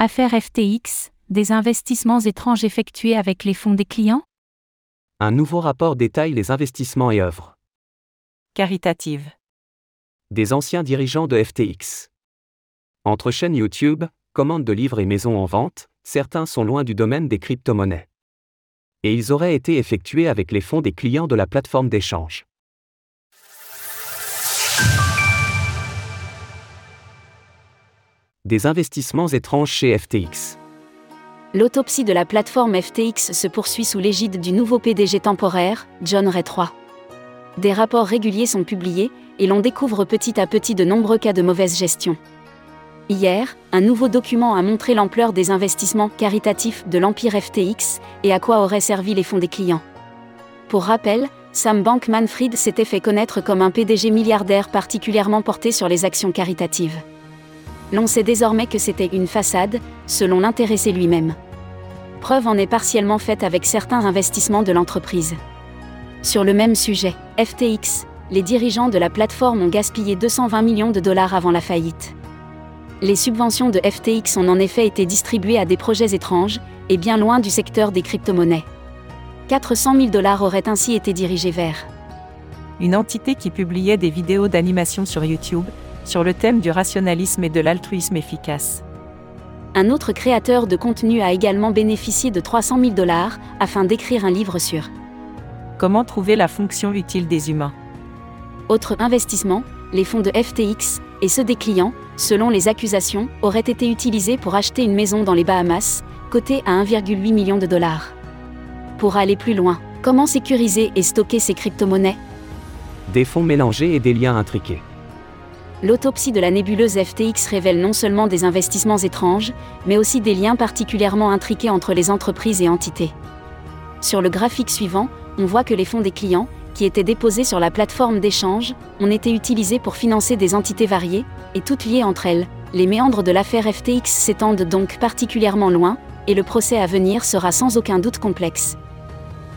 Affaire FTX, des investissements étranges effectués avec les fonds des clients? Un nouveau rapport détaille les investissements et œuvres Caritative. des anciens dirigeants de FTX. Entre chaînes YouTube, commandes de livres et maisons en vente, certains sont loin du domaine des crypto-monnaies. Et ils auraient été effectués avec les fonds des clients de la plateforme d'échange. Des investissements étranges chez FTX. L'autopsie de la plateforme FTX se poursuit sous l'égide du nouveau PDG temporaire, John Ray III. Des rapports réguliers sont publiés, et l'on découvre petit à petit de nombreux cas de mauvaise gestion. Hier, un nouveau document a montré l'ampleur des investissements caritatifs de l'empire FTX et à quoi auraient servi les fonds des clients. Pour rappel, Sam Bankman-Fried s'était fait connaître comme un PDG milliardaire particulièrement porté sur les actions caritatives. L'on sait désormais que c'était une façade, selon l'intéressé lui-même. Preuve en est partiellement faite avec certains investissements de l'entreprise. Sur le même sujet, FTX, les dirigeants de la plateforme ont gaspillé 220 millions de dollars avant la faillite. Les subventions de FTX ont en effet été distribuées à des projets étranges, et bien loin du secteur des crypto-monnaies. 400 000 dollars auraient ainsi été dirigés vers Une entité qui publiait des vidéos d'animation sur YouTube, sur le thème du rationalisme et de l'altruisme efficace. Un autre créateur de contenu a également bénéficié de 300 000 dollars afin d'écrire un livre sur Comment trouver la fonction utile des humains Autre investissement, les fonds de FTX et ceux des clients, selon les accusations, auraient été utilisés pour acheter une maison dans les Bahamas, cotée à 1,8 million de dollars. Pour aller plus loin, comment sécuriser et stocker ces crypto-monnaies? Des fonds mélangés et des liens intriqués. L'autopsie de la nébuleuse FTX révèle non seulement des investissements étranges, mais aussi des liens particulièrement intriqués entre les entreprises et entités. Sur le graphique suivant, on voit que les fonds des clients, qui étaient déposés sur la plateforme d'échange, ont été utilisés pour financer des entités variées, et toutes liées entre elles. Les méandres de l'affaire FTX s'étendent donc particulièrement loin, et le procès à venir sera sans aucun doute complexe.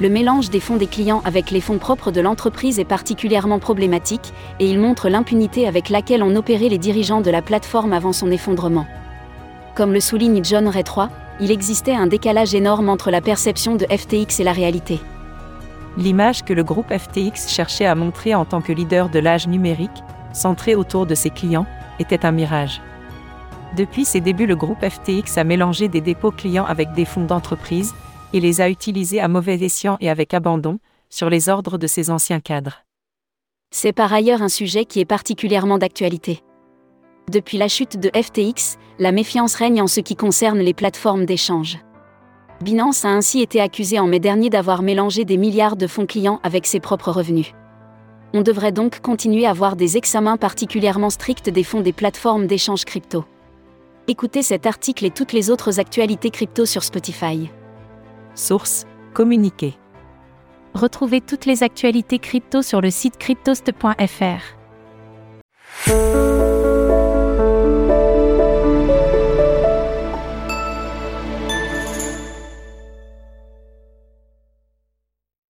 Le mélange des fonds des clients avec les fonds propres de l'entreprise est particulièrement problématique, et il montre l'impunité avec laquelle on opérait les dirigeants de la plateforme avant son effondrement. Comme le souligne John Ray III, il existait un décalage énorme entre la perception de FTX et la réalité. L'image que le groupe FTX cherchait à montrer en tant que leader de l'âge numérique, centré autour de ses clients, était un mirage. Depuis ses débuts, le groupe FTX a mélangé des dépôts clients avec des fonds d'entreprise, et les a utilisés à mauvais escient et avec abandon, sur les ordres de ses anciens cadres. C'est par ailleurs un sujet qui est particulièrement d'actualité. Depuis la chute de FTX, la méfiance règne en ce qui concerne les plateformes d'échange. Binance a ainsi été accusé en mai dernier d'avoir mélangé des milliards de fonds clients avec ses propres revenus. On devrait donc continuer à voir des examens particulièrement stricts des fonds des plateformes d'échange crypto. Écoutez cet article et toutes les autres actualités crypto sur Spotify. Source Communiqué. Retrouvez toutes les actualités crypto sur le site cryptost.fr.